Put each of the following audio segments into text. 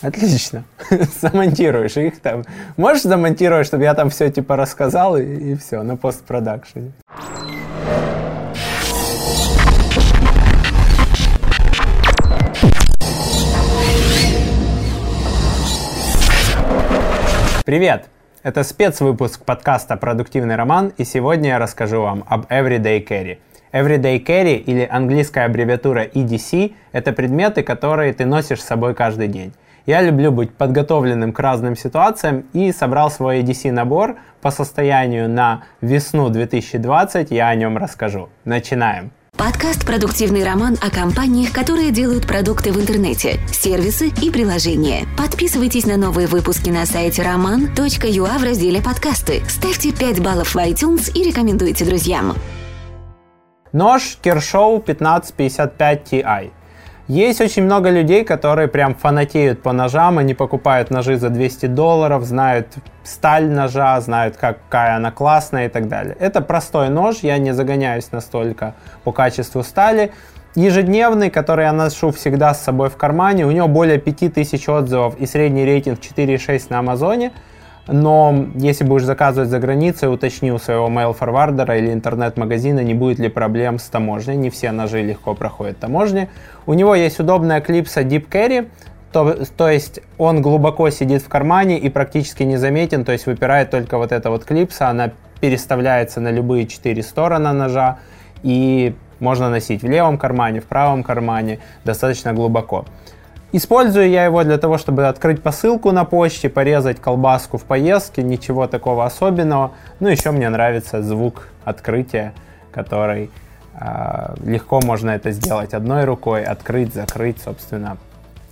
Отлично. Замонтируешь их там. Можешь замонтировать, чтобы я там все типа рассказал и, и все на постпродакшене. Привет! Это спецвыпуск подкаста «Продуктивный роман», и сегодня я расскажу вам об Everyday Carry. Everyday Carry или английская аббревиатура EDC – это предметы, которые ты носишь с собой каждый день. Я люблю быть подготовленным к разным ситуациям и собрал свой EDC набор по состоянию на весну 2020, я о нем расскажу. Начинаем. Подкаст «Продуктивный роман» о компаниях, которые делают продукты в интернете, сервисы и приложения. Подписывайтесь на новые выпуски на сайте roman.ua в разделе «Подкасты». Ставьте 5 баллов в iTunes и рекомендуйте друзьям. Нож Kershaw 1555 Ti. Есть очень много людей, которые прям фанатеют по ножам, они покупают ножи за 200 долларов, знают сталь ножа, знают, какая она классная и так далее. Это простой нож, я не загоняюсь настолько по качеству стали. Ежедневный, который я ношу всегда с собой в кармане, у него более 5000 отзывов и средний рейтинг 4,6 на Амазоне. Но если будешь заказывать за границей, уточни у своего mail-форвардера или интернет-магазина, не будет ли проблем с таможней. Не все ножи легко проходят таможни. У него есть удобная клипса Deep Carry, то, то есть он глубоко сидит в кармане и практически незаметен, то есть выпирает только вот эта вот клипса, она переставляется на любые четыре стороны ножа и можно носить в левом кармане, в правом кармане достаточно глубоко. Использую я его для того, чтобы открыть посылку на почте, порезать колбаску в поездке, ничего такого особенного. Ну, еще мне нравится звук открытия, который э, легко можно это сделать одной рукой, открыть, закрыть, собственно.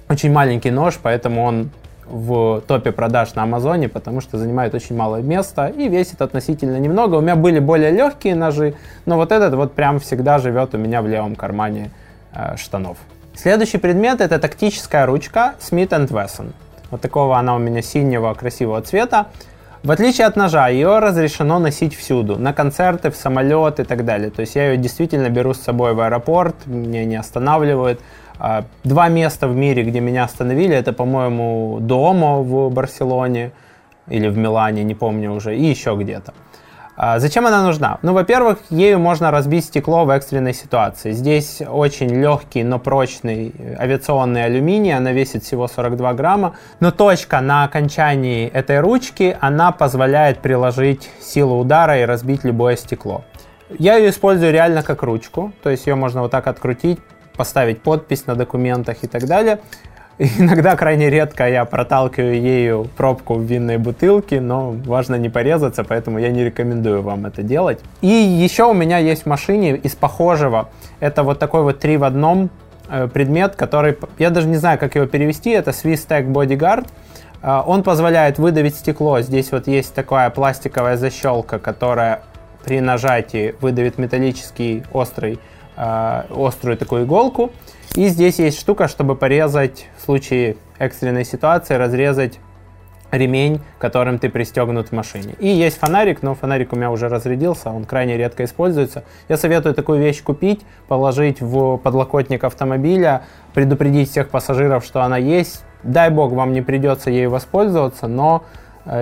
Очень маленький нож, поэтому он в топе продаж на Амазоне, потому что занимает очень мало места и весит относительно немного. У меня были более легкие ножи, но вот этот вот прям всегда живет у меня в левом кармане э, штанов. Следующий предмет это тактическая ручка Smith Wesson. Вот такого она у меня синего красивого цвета. В отличие от ножа, ее разрешено носить всюду, на концерты, в самолет и так далее. То есть я ее действительно беру с собой в аэропорт, меня не останавливают. А, два места в мире, где меня остановили, это, по-моему, дома в Барселоне или в Милане, не помню уже, и еще где-то. А зачем она нужна? Ну, во-первых, ею можно разбить стекло в экстренной ситуации. Здесь очень легкий, но прочный э, авиационный алюминий, она весит всего 42 грамма, но точка на окончании этой ручки, она позволяет приложить силу удара и разбить любое стекло. Я ее использую реально как ручку, то есть ее можно вот так открутить, поставить подпись на документах и так далее. Иногда крайне редко я проталкиваю ею пробку в винной бутылке, но важно не порезаться, поэтому я не рекомендую вам это делать. И еще у меня есть в машине из похожего, это вот такой вот три в одном э, предмет, который, я даже не знаю, как его перевести, это Swiss Tech Bodyguard. Э, он позволяет выдавить стекло. Здесь вот есть такая пластиковая защелка, которая при нажатии выдавит металлический острый, э, острую такую иголку. И здесь есть штука, чтобы порезать в случае экстренной ситуации, разрезать ремень, которым ты пристегнут в машине. И есть фонарик, но фонарик у меня уже разрядился, он крайне редко используется. Я советую такую вещь купить, положить в подлокотник автомобиля, предупредить всех пассажиров, что она есть. Дай бог, вам не придется ею воспользоваться, но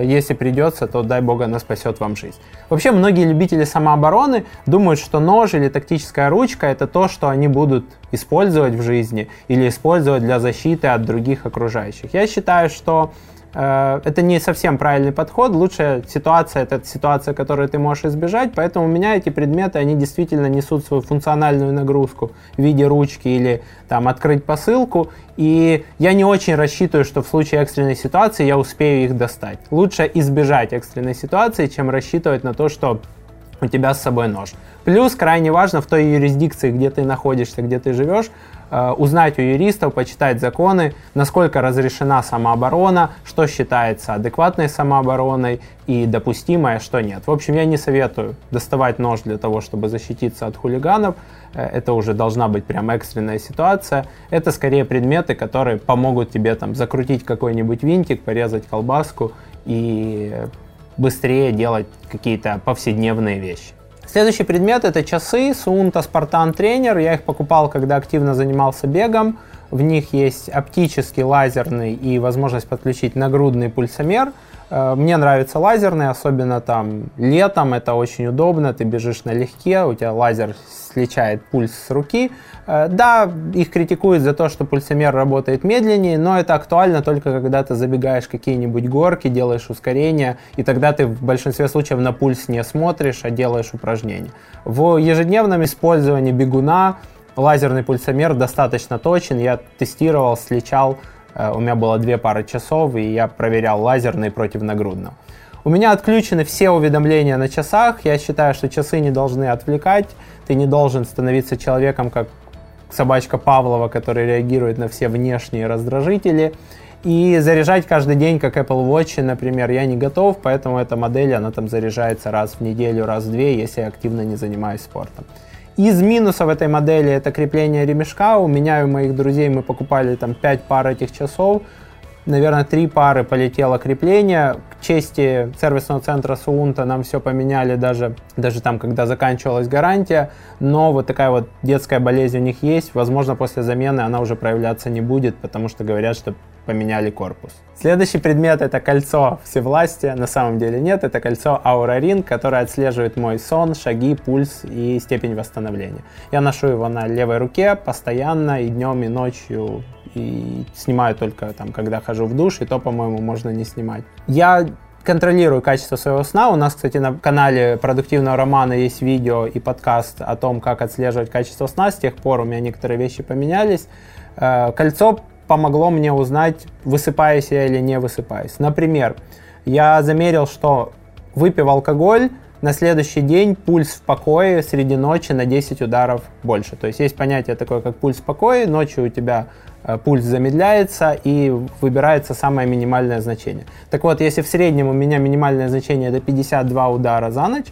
если придется, то дай бог она спасет вам жизнь. Вообще многие любители самообороны думают, что нож или тактическая ручка это то, что они будут использовать в жизни или использовать для защиты от других окружающих. Я считаю, что Э, это не совсем правильный подход. Лучшая ситуация это ситуация, которую ты можешь избежать. Поэтому у меня эти предметы, они действительно несут свою функциональную нагрузку в виде ручки или там открыть посылку. И я не очень рассчитываю, что в случае экстренной ситуации я успею их достать. Лучше избежать экстренной ситуации, чем рассчитывать на то, что у тебя с собой нож. Плюс крайне важно в той юрисдикции, где ты находишься, где ты живешь, Э, узнать у юристов, почитать законы, насколько разрешена самооборона, что считается адекватной самообороной и допустимое, что нет. В общем, я не советую доставать нож для того, чтобы защититься от хулиганов. Э, это уже должна быть прям экстренная ситуация. Это скорее предметы, которые помогут тебе там закрутить какой-нибудь винтик, порезать колбаску и быстрее делать какие-то повседневные вещи. Следующий предмет это часы Suunto Spartan Trainer. Я их покупал, когда активно занимался бегом. В них есть оптический, лазерный и возможность подключить нагрудный пульсомер – мне нравится лазерный, особенно там летом, это очень удобно, ты бежишь налегке, у тебя лазер сличает пульс с руки. Э, да, их критикуют за то, что пульсомер работает медленнее, но это актуально только когда ты забегаешь какие-нибудь горки, делаешь ускорение, и тогда ты в большинстве случаев на пульс не смотришь, а делаешь упражнения. В ежедневном использовании бегуна лазерный пульсомер достаточно точен, я тестировал, сличал, Э, у меня было две пары часов, и я проверял лазерный против нагрудного. У меня отключены все уведомления на часах. Я считаю, что часы не должны отвлекать. Ты не должен становиться человеком, как собачка Павлова, который реагирует на все внешние раздражители. И заряжать каждый день, как Apple Watch, например, я не готов, поэтому эта модель, она там заряжается раз в неделю, раз в две, если я активно не занимаюсь спортом. Из минусов этой модели это крепление ремешка. У меня и у моих друзей мы покупали там 5 пар этих часов. Наверное, три пары полетело крепление. К чести сервисного центра Суунта нам все поменяли даже, даже там, когда заканчивалась гарантия. Но вот такая вот детская болезнь у них есть. Возможно, после замены она уже проявляться не будет, потому что говорят, что поменяли корпус. Следующий предмет это кольцо всевластия. На самом деле нет, это кольцо Aura Ring, которое отслеживает мой сон, шаги, пульс и степень восстановления. Я ношу его на левой руке постоянно и днем, и ночью, и снимаю только там, когда хожу в душ, и то, по-моему, можно не снимать. Я контролирую качество своего сна. У нас, кстати, на канале продуктивного романа есть видео и подкаст о том, как отслеживать качество сна. С тех пор у меня некоторые вещи поменялись. Э, кольцо помогло мне узнать, высыпаюсь я или не высыпаюсь. Например, я замерил, что выпив алкоголь, на следующий день пульс в покое среди ночи на 10 ударов больше. То есть есть понятие такое, как пульс в покое, ночью у тебя э, пульс замедляется и выбирается самое минимальное значение. Так вот, если в среднем у меня минимальное значение это 52 удара за ночь,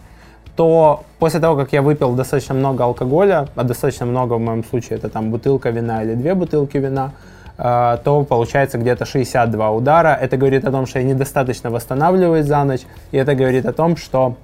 то после того, как я выпил достаточно много алкоголя, а достаточно много в моем случае это там бутылка вина или две бутылки вина, то получается где-то 62 удара. Это говорит о том, что я недостаточно восстанавливаюсь за ночь, и это говорит о том, что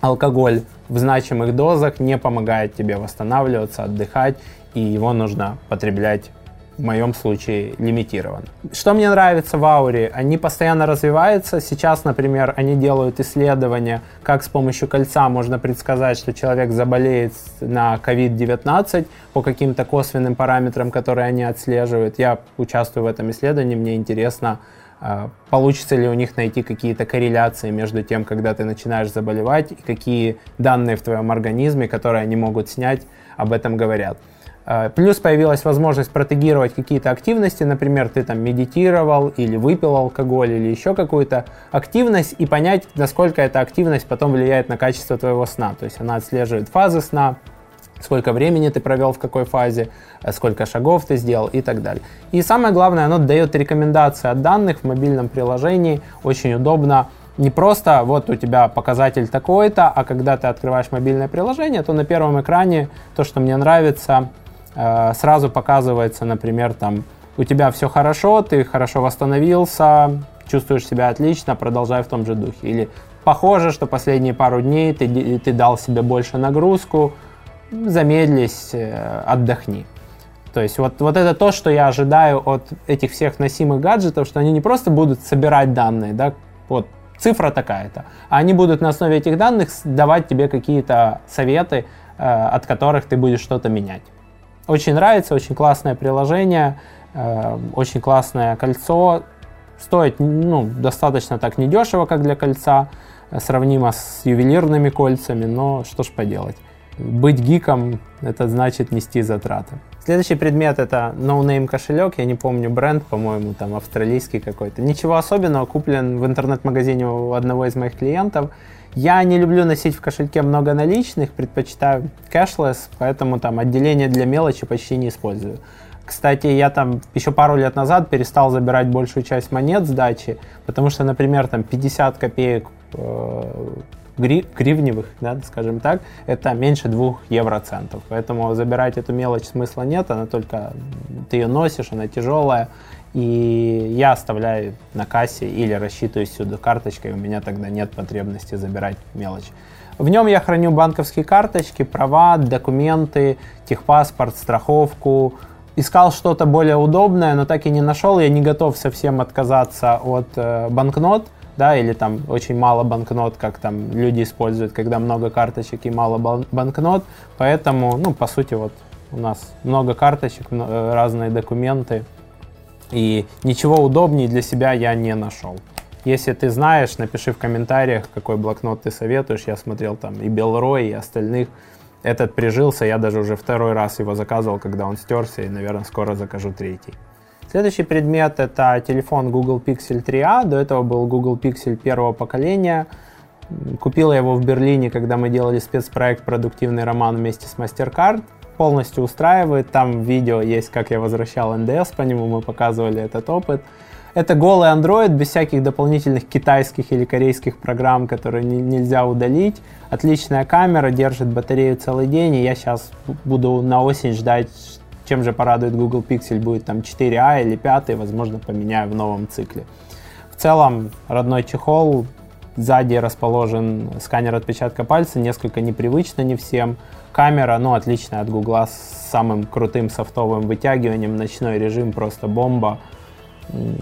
алкоголь в значимых дозах не помогает тебе восстанавливаться, отдыхать, и его нужно потреблять в моем случае лимитирован. Что мне нравится в Ауре, они постоянно развиваются. Сейчас, например, они делают исследования, как с помощью кольца можно предсказать, что человек заболеет на COVID-19 по каким-то косвенным параметрам, которые они отслеживают. Я участвую в этом исследовании, мне интересно, а, получится ли у них найти какие-то корреляции между тем, когда ты начинаешь заболевать, и какие данные в твоем организме, которые они могут снять, об этом говорят. Э, плюс появилась возможность протегировать какие-то активности, например, ты там медитировал или выпил алкоголь или еще какую-то активность и понять, насколько эта активность потом влияет на качество твоего сна. То есть она отслеживает фазы сна, сколько времени ты провел в какой фазе, э, сколько шагов ты сделал и так далее. И самое главное, оно дает рекомендации от данных в мобильном приложении, очень удобно. Не просто вот у тебя показатель такой-то, а когда ты открываешь мобильное приложение, то на первом экране то, что мне нравится, сразу показывается, например, там, у тебя все хорошо, ты хорошо восстановился, чувствуешь себя отлично, продолжай в том же духе. Или похоже, что последние пару дней ты, ты дал себе больше нагрузку, замедлись, э, отдохни. То есть вот, вот это то, что я ожидаю от этих всех носимых гаджетов, что они не просто будут собирать данные, да, вот цифра такая-то, а они будут на основе этих данных давать тебе какие-то советы, э, от которых ты будешь что-то менять. Очень нравится, очень классное приложение, э, очень классное кольцо. Стоит ну, достаточно так недешево, как для кольца, э, сравнимо с ювелирными кольцами, но что ж поделать. Быть гиком – это значит нести затраты. Следующий предмет – это no-name кошелек, я не помню бренд, по-моему, там австралийский какой-то. Ничего особенного, куплен в интернет-магазине у одного из моих клиентов – я не люблю носить в кошельке много наличных, предпочитаю кэшлес, поэтому там отделение для мелочи почти не использую. Кстати, я там еще пару лет назад перестал забирать большую часть монет с дачи, потому что, например, там 50 копеек э, гривневых, да, скажем так, это меньше 2 евроцентов. Поэтому забирать эту мелочь смысла нет, она только, ты ее носишь, она тяжелая, и я оставляю на кассе или рассчитываю сюда карточкой, у меня тогда нет потребности забирать мелочь. В нем я храню банковские карточки, права, документы, техпаспорт, страховку, искал что-то более удобное, но так и не нашел. Я не готов совсем отказаться от э, банкнот, да, или там очень мало банкнот, как там люди используют, когда много карточек и мало банкнот. Поэтому, ну, по сути, вот у нас много карточек, э, разные документы. И ничего удобнее для себя я не нашел. Если ты знаешь, напиши в комментариях, какой блокнот ты советуешь. Я смотрел там и Белрой, и остальных. Этот прижился, я даже уже второй раз его заказывал, когда он стерся, и, наверное, скоро закажу третий. Следующий предмет это телефон Google Pixel 3a. До этого был Google Pixel первого поколения. Купил я его в Берлине, когда мы делали спецпроект «Продуктивный роман» вместе с MasterCard. Полностью устраивает. Там видео есть, как я возвращал НДС по нему, мы показывали этот опыт. Это голый Android без всяких дополнительных китайских или корейских программ, которые не, нельзя удалить. Отличная камера, держит батарею целый день, и я сейчас буду на осень ждать, чем же порадует Google Pixel, будет там 4a или 5, возможно, поменяю в новом цикле. В целом, родной чехол, сзади расположен сканер отпечатка пальца, несколько непривычно не всем. Камера, ну, отличная от Google, с самым крутым софтовым вытягиванием, ночной режим, просто бомба.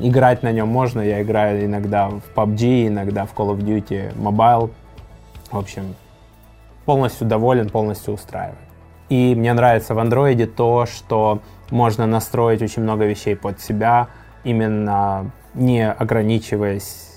Играть на нем можно, я играю иногда в PUBG, иногда в Call of Duty Mobile. В общем, полностью доволен, полностью устраивает. И мне нравится в андроиде то, что можно настроить очень много вещей под себя, именно не ограничиваясь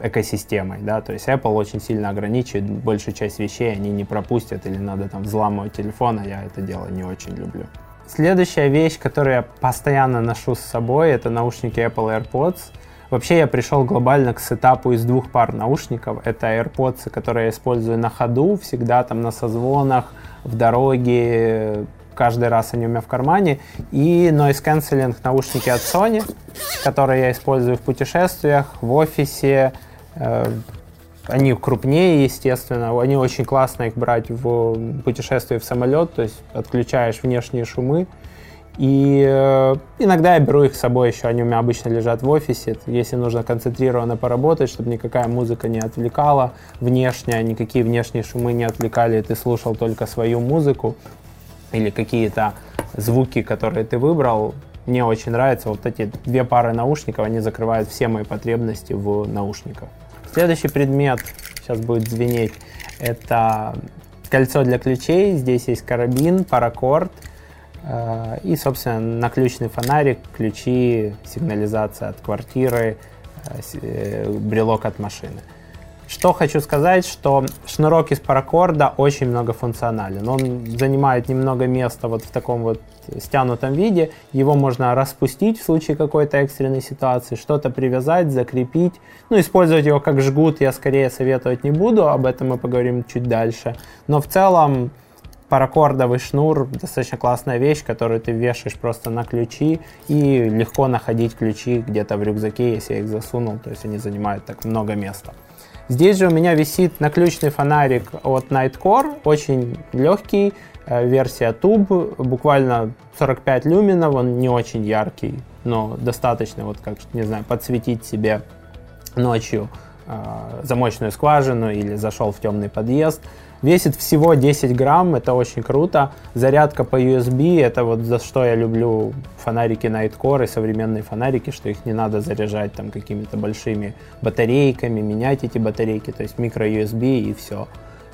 экосистемой, да, то есть Apple очень сильно ограничивает большую часть вещей, они не пропустят или надо там взламывать телефон, а я это дело не очень люблю. Следующая вещь, которую я постоянно ношу с собой, это наушники Apple AirPods. Вообще я пришел глобально к сетапу из двух пар наушников. Это AirPods, которые я использую на ходу, всегда там на созвонах, в дороге, каждый раз они у меня в кармане. И noise cancelling наушники от Sony, которые я использую в путешествиях, в офисе, э, они крупнее, естественно, они очень классно их брать в путешествие в самолет, то есть отключаешь внешние шумы. И э, иногда я беру их с собой еще, они у меня обычно лежат в офисе, если нужно концентрированно поработать, чтобы никакая музыка не отвлекала внешне, никакие внешние шумы не отвлекали, ты слушал только свою музыку или какие-то звуки, которые ты выбрал. Мне очень нравится, вот эти две пары наушников, они закрывают все мои потребности в наушниках. Следующий предмет, сейчас будет звенеть, это кольцо для ключей. Здесь есть карабин, паракорд э, и, собственно, наключный фонарик, ключи, сигнализация от квартиры, э, э брелок от машины. Что хочу сказать, что шнурок из паракорда очень многофункционален. Он занимает немного места вот в таком вот стянутом виде. Его можно распустить в случае какой-то экстренной ситуации, что-то привязать, закрепить. Ну, использовать его как жгут я скорее советовать не буду, об этом мы поговорим чуть дальше. Но в целом паракордовый шнур достаточно классная вещь, которую ты вешаешь просто на ключи и легко находить ключи где-то в рюкзаке, если я их засунул, то есть они занимают так много места. Здесь же у меня висит наключный фонарик от Nightcore, очень легкий, э, версия Tube, буквально 45 люминов, он не очень яркий, но достаточно, вот как, не знаю, подсветить себе ночью замочную скважину или зашел в темный подъезд. Весит всего 10 грамм, это очень круто. Зарядка по USB, это вот за что я люблю фонарики Nightcore и современные фонарики, что их не надо заряжать там какими-то большими батарейками, менять эти батарейки, то есть микро USB и все.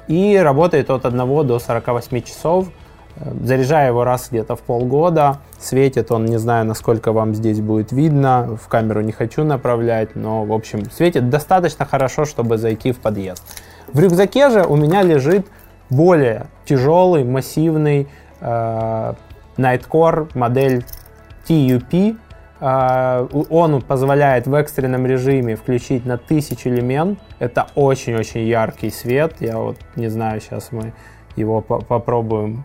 И работает от 1 до 48 часов. Заряжаю его раз где-то в полгода. Светит он, не знаю, насколько вам здесь будет видно. В камеру не хочу направлять, но, в общем, светит достаточно хорошо, чтобы зайти в подъезд. В рюкзаке же у меня лежит более тяжелый, массивный э, Nightcore модель TUP. Э, он позволяет в экстренном режиме включить на 1000 люмен. Это очень-очень яркий свет. Я вот не знаю, сейчас мы его по попробуем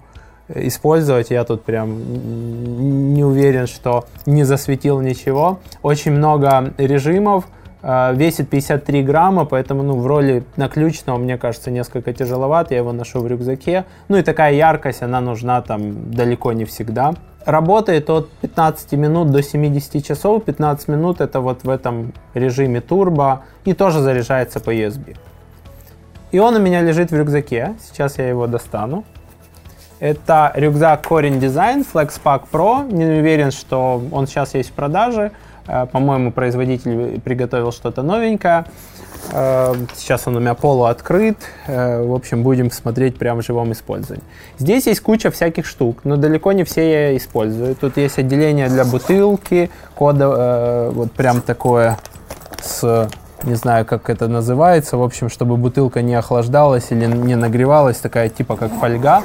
использовать. Я тут прям не уверен, что не засветил ничего. Очень много режимов а, весит 53 грамма, поэтому ну, в роли наключного, мне кажется, несколько тяжеловат. Я его ношу в рюкзаке. Ну и такая яркость, она нужна там далеко не всегда. Работает от 15 минут до 70 часов. 15 минут это вот в этом режиме турбо. И тоже заряжается по USB. И он у меня лежит в рюкзаке. Сейчас я его достану. Это рюкзак Корень Design Flexpack Pro. Не уверен, что он сейчас есть в продаже. Э, по-моему, производитель приготовил что-то новенькое. Э, сейчас он у меня полуоткрыт. Э, в общем, будем смотреть прямо в живом использовании. Здесь есть куча всяких штук, но далеко не все я использую. Тут есть отделение для бутылки, кода, вот прям такое с не знаю, как это называется, в общем, чтобы бутылка не охлаждалась или не нагревалась, такая типа как фольга.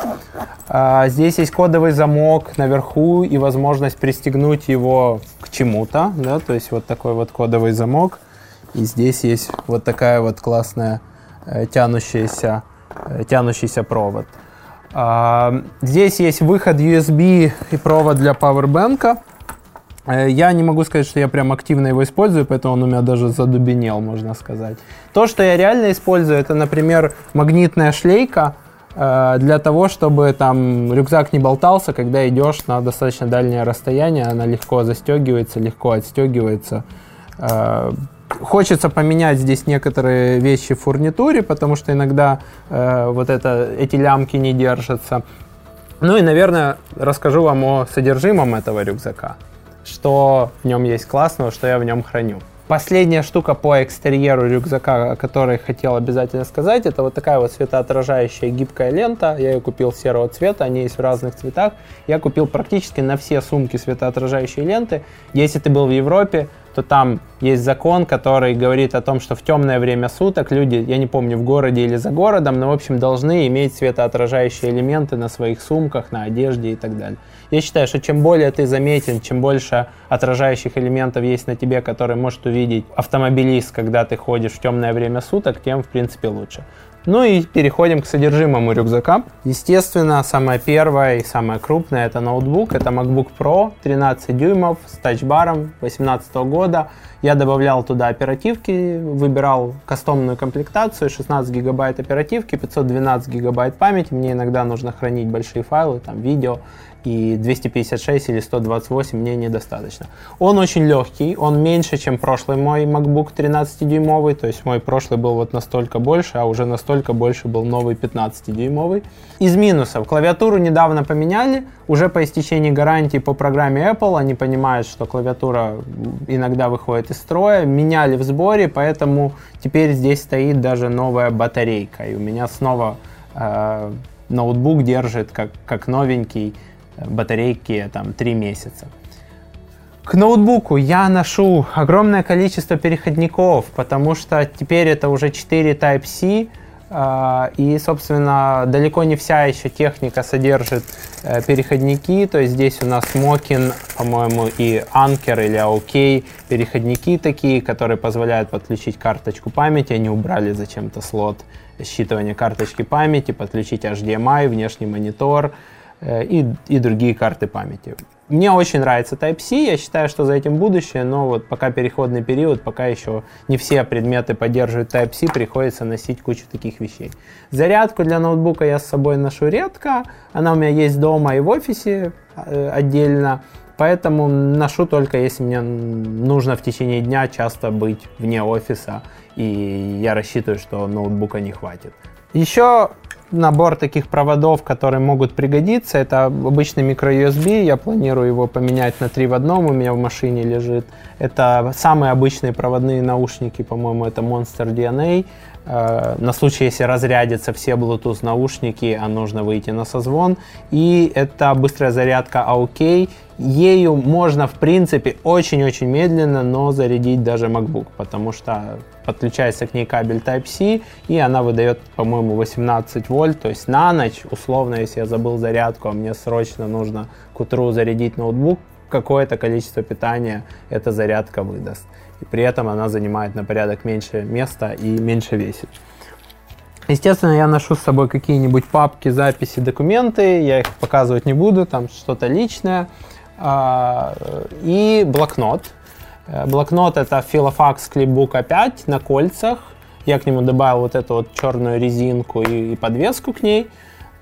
А, здесь есть кодовый замок наверху и возможность пристегнуть его к чему-то, да, то есть вот такой вот кодовый замок. И здесь есть вот такая вот классная э, тянущаяся, э, тянущийся провод. А, здесь есть выход USB и провод для пауэрбэнка. Э, я не могу сказать, что я прям активно его использую, поэтому он у меня даже задубенел, можно сказать. То, что я реально использую, это, например, магнитная шлейка э, для того, чтобы там рюкзак не болтался, когда идешь на достаточно дальнее расстояние, она легко застегивается, легко отстегивается. Э, хочется поменять здесь некоторые вещи в фурнитуре, потому что иногда вот это, эти лямки не держатся. Ну и, наверное, расскажу вам о содержимом этого рюкзака что в нем есть классного, что я в нем храню. Последняя штука по экстерьеру рюкзака, о которой хотел обязательно сказать, это вот такая вот светоотражающая гибкая лента. Я ее купил серого цвета, они есть в разных цветах. Я купил практически на все сумки светоотражающие ленты. Если ты был в Европе, то там есть закон, который говорит о том, что в темное время суток люди, я не помню, в городе или за городом, но, в общем, должны иметь светоотражающие элементы на своих сумках, на одежде и так далее. Я считаю, что чем более ты заметен, чем больше отражающих элементов есть на тебе, которые может увидеть автомобилист, когда ты ходишь в темное время суток, тем, в принципе, лучше. Ну и переходим к содержимому рюкзака. Естественно, самое первое и самое крупное это ноутбук. Это MacBook Pro 13 дюймов с тачбаром 2018 года. Я добавлял туда оперативки, выбирал кастомную комплектацию, 16 гигабайт оперативки, 512 гигабайт памяти. Мне иногда нужно хранить большие файлы, там видео и 256 или 128 мне недостаточно. Он очень легкий, он меньше, чем прошлый мой MacBook 13-дюймовый, то есть мой прошлый был вот настолько больше, а уже настолько больше был новый 15-дюймовый. Из минусов, клавиатуру недавно поменяли, уже по истечении гарантии по программе Apple, они понимают, что клавиатура иногда выходит из строя, меняли в сборе, поэтому теперь здесь стоит даже новая батарейка, и у меня снова э, ноутбук держит как, как новенький батарейки там 3 месяца. К ноутбуку я ношу огромное количество переходников, потому что теперь это уже 4 Type-C, а, и, собственно, далеко не вся еще техника содержит э, переходники, то есть здесь у нас Mokin, по-моему, и Anker или AOK переходники такие, которые позволяют подключить карточку памяти, они убрали зачем-то слот считывания карточки памяти, подключить HDMI, внешний монитор, и, и другие карты памяти. Мне очень нравится Type-C, я считаю, что за этим будущее, но вот пока переходный период, пока еще не все предметы поддерживают Type-C, приходится носить кучу таких вещей. Зарядку для ноутбука я с собой ношу редко, она у меня есть дома и в офисе э, отдельно, поэтому ношу только если мне нужно в течение дня часто быть вне офиса, и я рассчитываю, что ноутбука не хватит. Еще набор таких проводов, которые могут пригодиться. Это обычный микро-USB. Я планирую его поменять на 3 в одном. У меня в машине лежит. Это самые обычные проводные наушники, по-моему, это Monster DNA. Э, на случай, если разрядятся все Bluetooth наушники, а нужно выйти на созвон. И это быстрая зарядка AOK. Ею можно, в принципе, очень-очень медленно, но зарядить даже MacBook, потому что подключается к ней кабель Type-C, и она выдает, по-моему, 18 вольт, то есть на ночь, условно, если я забыл зарядку, а мне срочно нужно к утру зарядить ноутбук, какое-то количество питания эта зарядка выдаст. И при этом она занимает на порядок меньше места и меньше весит. Естественно, я ношу с собой какие-нибудь папки, записи, документы, я их показывать не буду, там что-то личное. А, и блокнот. Э, блокнот это Filofax Clipbook A5 на кольцах. Я к нему добавил вот эту вот черную резинку и подвеску к ней.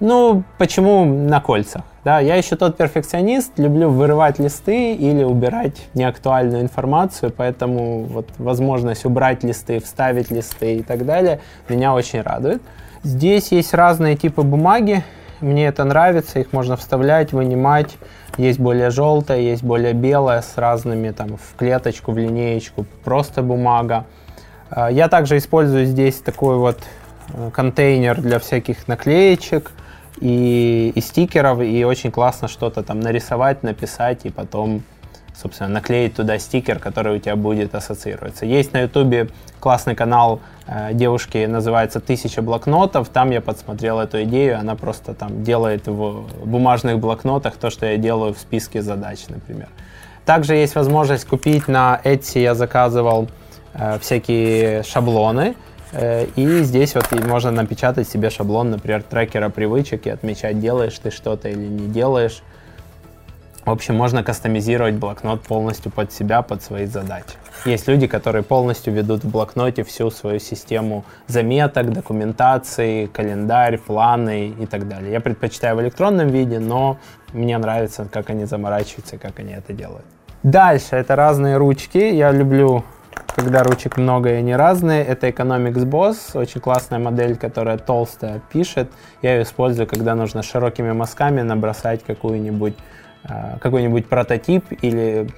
Ну, почему на кольцах? Да, я еще тот перфекционист, люблю вырывать листы или убирать неактуальную информацию, поэтому вот возможность убрать листы, вставить листы и так далее меня очень радует. Здесь есть разные типы бумаги. мне это нравится, их можно вставлять, вынимать. Есть более желтая, есть более белая с разными там в клеточку, в линеечку, просто бумага. А, я также использую здесь такой вот э, контейнер для всяких наклеечек и, и стикеров, и очень классно что-то там нарисовать, написать и потом собственно, наклеить туда стикер, который у тебя будет ассоциироваться. Есть на ютубе классный канал э, девушки, называется «Тысяча блокнотов». Там я подсмотрел эту идею, она просто там делает в бумажных блокнотах то, что я делаю в списке задач, например. Также есть возможность купить на Etsy, я заказывал э, всякие шаблоны, и здесь вот можно напечатать себе шаблон, например, трекера привычек и отмечать, делаешь ты что-то или не делаешь. В общем, можно кастомизировать блокнот полностью под себя, под свои задачи. Есть люди, которые полностью ведут в блокноте всю свою систему заметок, документации, календарь, планы и так далее. Я предпочитаю в электронном виде, но мне нравится, как они заморачиваются, как они это делают. Дальше это разные ручки. Я люблю, когда ручек много и они разные. Это Economics Boss, очень классная модель, которая толстая пишет. Я ее использую, когда нужно широкими мазками набросать какую-нибудь Э, какой-нибудь прототип или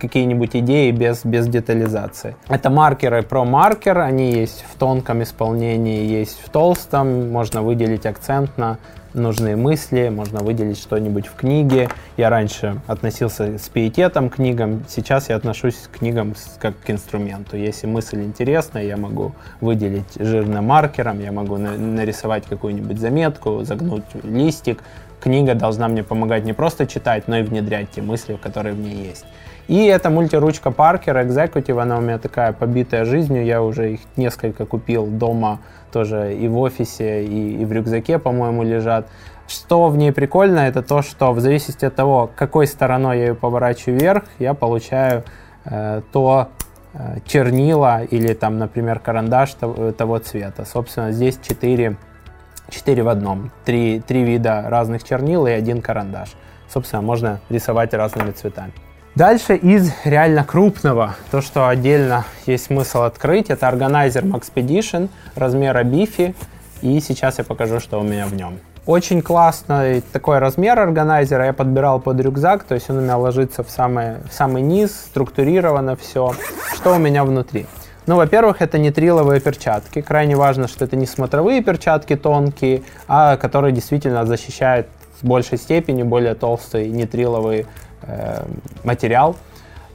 какие-нибудь идеи без, без детализации. Это маркеры про маркер, они есть в тонком исполнении, есть в толстом, можно выделить акцент на нужные мысли, можно выделить что-нибудь в книге. Я раньше относился с пиететом к книгам, сейчас я отношусь к книгам как к инструменту. Если мысль интересная, я могу выделить жирным маркером, я могу нарисовать какую-нибудь заметку, загнуть листик, книга должна мне помогать не просто читать, но и внедрять те мысли, которые в ней есть. И это мультиручка Parker Executive, она у меня такая побитая жизнью, я уже их несколько купил дома, тоже и в офисе, и, и в рюкзаке, по-моему, лежат. Что в ней прикольно, это то, что в зависимости от того, какой стороной я ее поворачиваю вверх, я получаю э, то э, чернила или там, например, карандаш того, того цвета. Собственно, здесь четыре 4 в одном. Три, три вида разных чернил и один карандаш. Собственно, можно рисовать разными цветами. Дальше из реально крупного, то, что отдельно есть смысл открыть, это органайзер Maxpedition размера Bifi. И сейчас я покажу, что у меня в нем. Очень классный такой размер органайзера. Я подбирал под рюкзак, то есть он у меня ложится в самый, в самый низ, структурировано все. Что у меня внутри? Ну, во-первых, это не триловые перчатки. Крайне важно, что это не смотровые перчатки тонкие, а которые действительно защищают в большей степени более толстый нетриловый э, материал.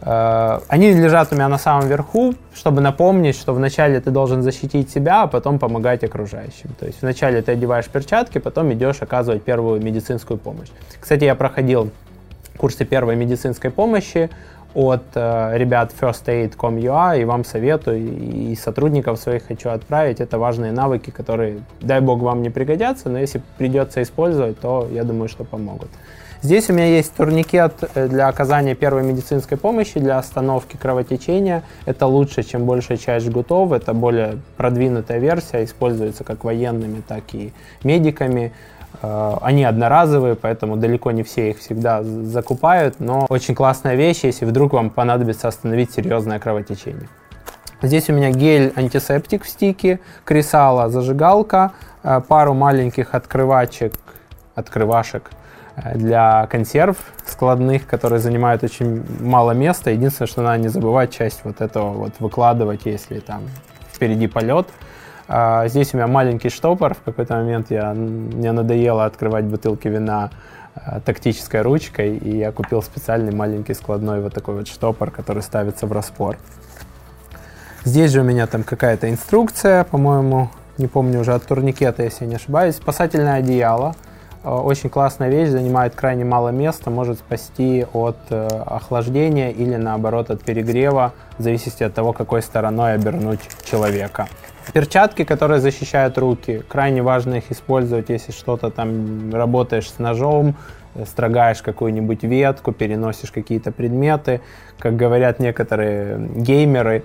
Э, они лежат у меня на самом верху, чтобы напомнить, что вначале ты должен защитить себя, а потом помогать окружающим. То есть вначале ты одеваешь перчатки, потом идешь оказывать первую медицинскую помощь. Кстати, я проходил курсы первой медицинской помощи от э, ребят firstaid.com.ua и вам советую, и сотрудников своих хочу отправить. Это важные навыки, которые, дай бог, вам не пригодятся, но если придется использовать, то я думаю, что помогут. Здесь у меня есть турникет э, для оказания первой медицинской помощи, для остановки кровотечения. Это лучше, чем большая часть жгутов. Это более продвинутая версия, используется как военными, так и медиками. Э, они одноразовые, поэтому далеко не все их всегда закупают, но очень классная вещь, если вдруг вам понадобится остановить серьезное кровотечение. Здесь у меня гель-антисептик в стике, кресало, зажигалка, э, пару маленьких открывачек, открывашек для консерв складных, которые занимают очень мало места. Единственное, что надо не забывать часть вот этого вот выкладывать, если там впереди полет. А здесь у меня маленький штопор. В какой-то момент я, мне надоело открывать бутылки вина а, тактической ручкой, и я купил специальный маленький складной вот такой вот штопор, который ставится в распор. Здесь же у меня там какая-то инструкция, по-моему, не помню уже от турникета, если я не ошибаюсь. Спасательное одеяло. А, очень классная вещь, занимает крайне мало места, может спасти от э, охлаждения или наоборот от перегрева, в зависимости от того, какой стороной обернуть человека. Перчатки, которые защищают руки, крайне важно их использовать, если что-то там работаешь с ножом, строгаешь какую-нибудь ветку, переносишь какие-то предметы. Как говорят некоторые геймеры,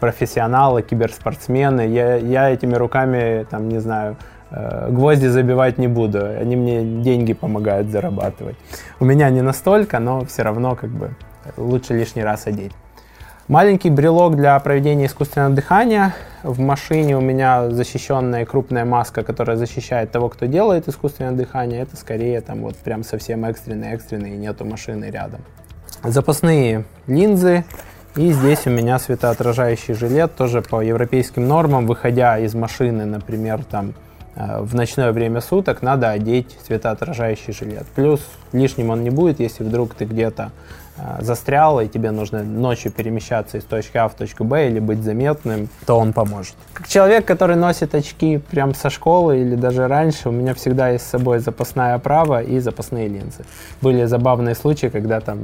профессионалы, киберспортсмены, я, я этими руками, там, не знаю, э, гвозди забивать не буду, они мне деньги помогают зарабатывать. У меня не настолько, но все равно как бы лучше лишний раз одеть. Маленький брелок для проведения искусственного дыхания. В машине у меня защищенная крупная маска, которая защищает того, кто делает искусственное дыхание. Это скорее там вот прям совсем экстренный, экстренный, и нету машины рядом. Запасные линзы. И здесь у меня светоотражающий жилет, тоже по европейским нормам, выходя из машины, например, там э, в ночное время суток надо одеть светоотражающий жилет. Плюс лишним он не будет, если вдруг ты где-то Э, застрял, и тебе нужно ночью перемещаться из точки А в точку Б или быть заметным, то он поможет. Как человек, который носит очки прям со школы или даже раньше, у меня всегда есть с собой запасная оправа и запасные линзы. Были забавные случаи, когда там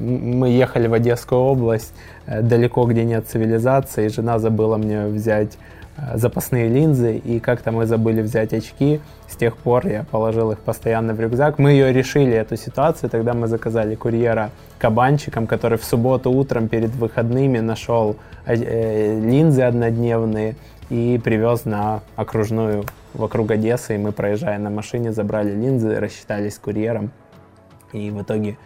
мы ехали в Одесскую область, э, далеко, где нет цивилизации, и жена забыла мне взять Э, запасные линзы, и как-то мы забыли взять очки. С тех пор я положил их постоянно в рюкзак. Мы ее решили, эту ситуацию. Тогда мы заказали курьера кабанчиком, который в субботу утром перед выходными нашел э, э, линзы однодневные и привез на окружную вокруг Одессы. И мы, проезжая на машине, забрали линзы, рассчитались с курьером. И в итоге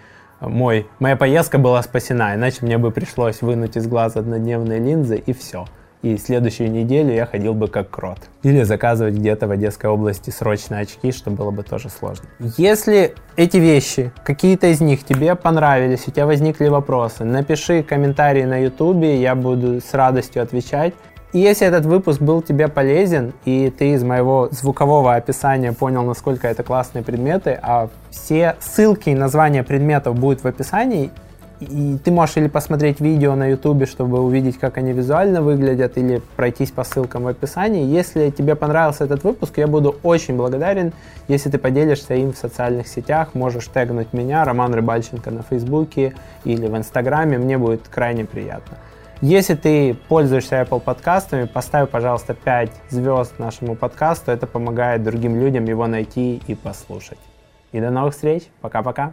мой, моя поездка была спасена, иначе мне бы пришлось вынуть из глаз однодневные линзы и все и следующую неделю я ходил бы как крот. Или заказывать где-то в Одесской области срочно очки, что было бы тоже сложно. Если эти вещи, какие-то из них тебе понравились, у тебя возникли вопросы, напиши комментарии на YouTube, я буду с радостью отвечать. И если этот выпуск был тебе полезен, и ты из моего звукового описания понял, насколько это классные предметы, а все ссылки и названия предметов будут в описании, и ты можешь или посмотреть видео на ютубе, чтобы увидеть, как они визуально выглядят, или пройтись по ссылкам в описании. Если тебе понравился этот выпуск, я буду очень благодарен, если ты поделишься им в социальных сетях. Можешь тегнуть меня, Роман Рыбальченко на Фейсбуке или в Инстаграме. Мне будет крайне приятно. Если ты пользуешься Apple подкастами, поставь, пожалуйста, 5 звезд нашему подкасту. Это помогает другим людям его найти и послушать. И до новых встреч. Пока-пока.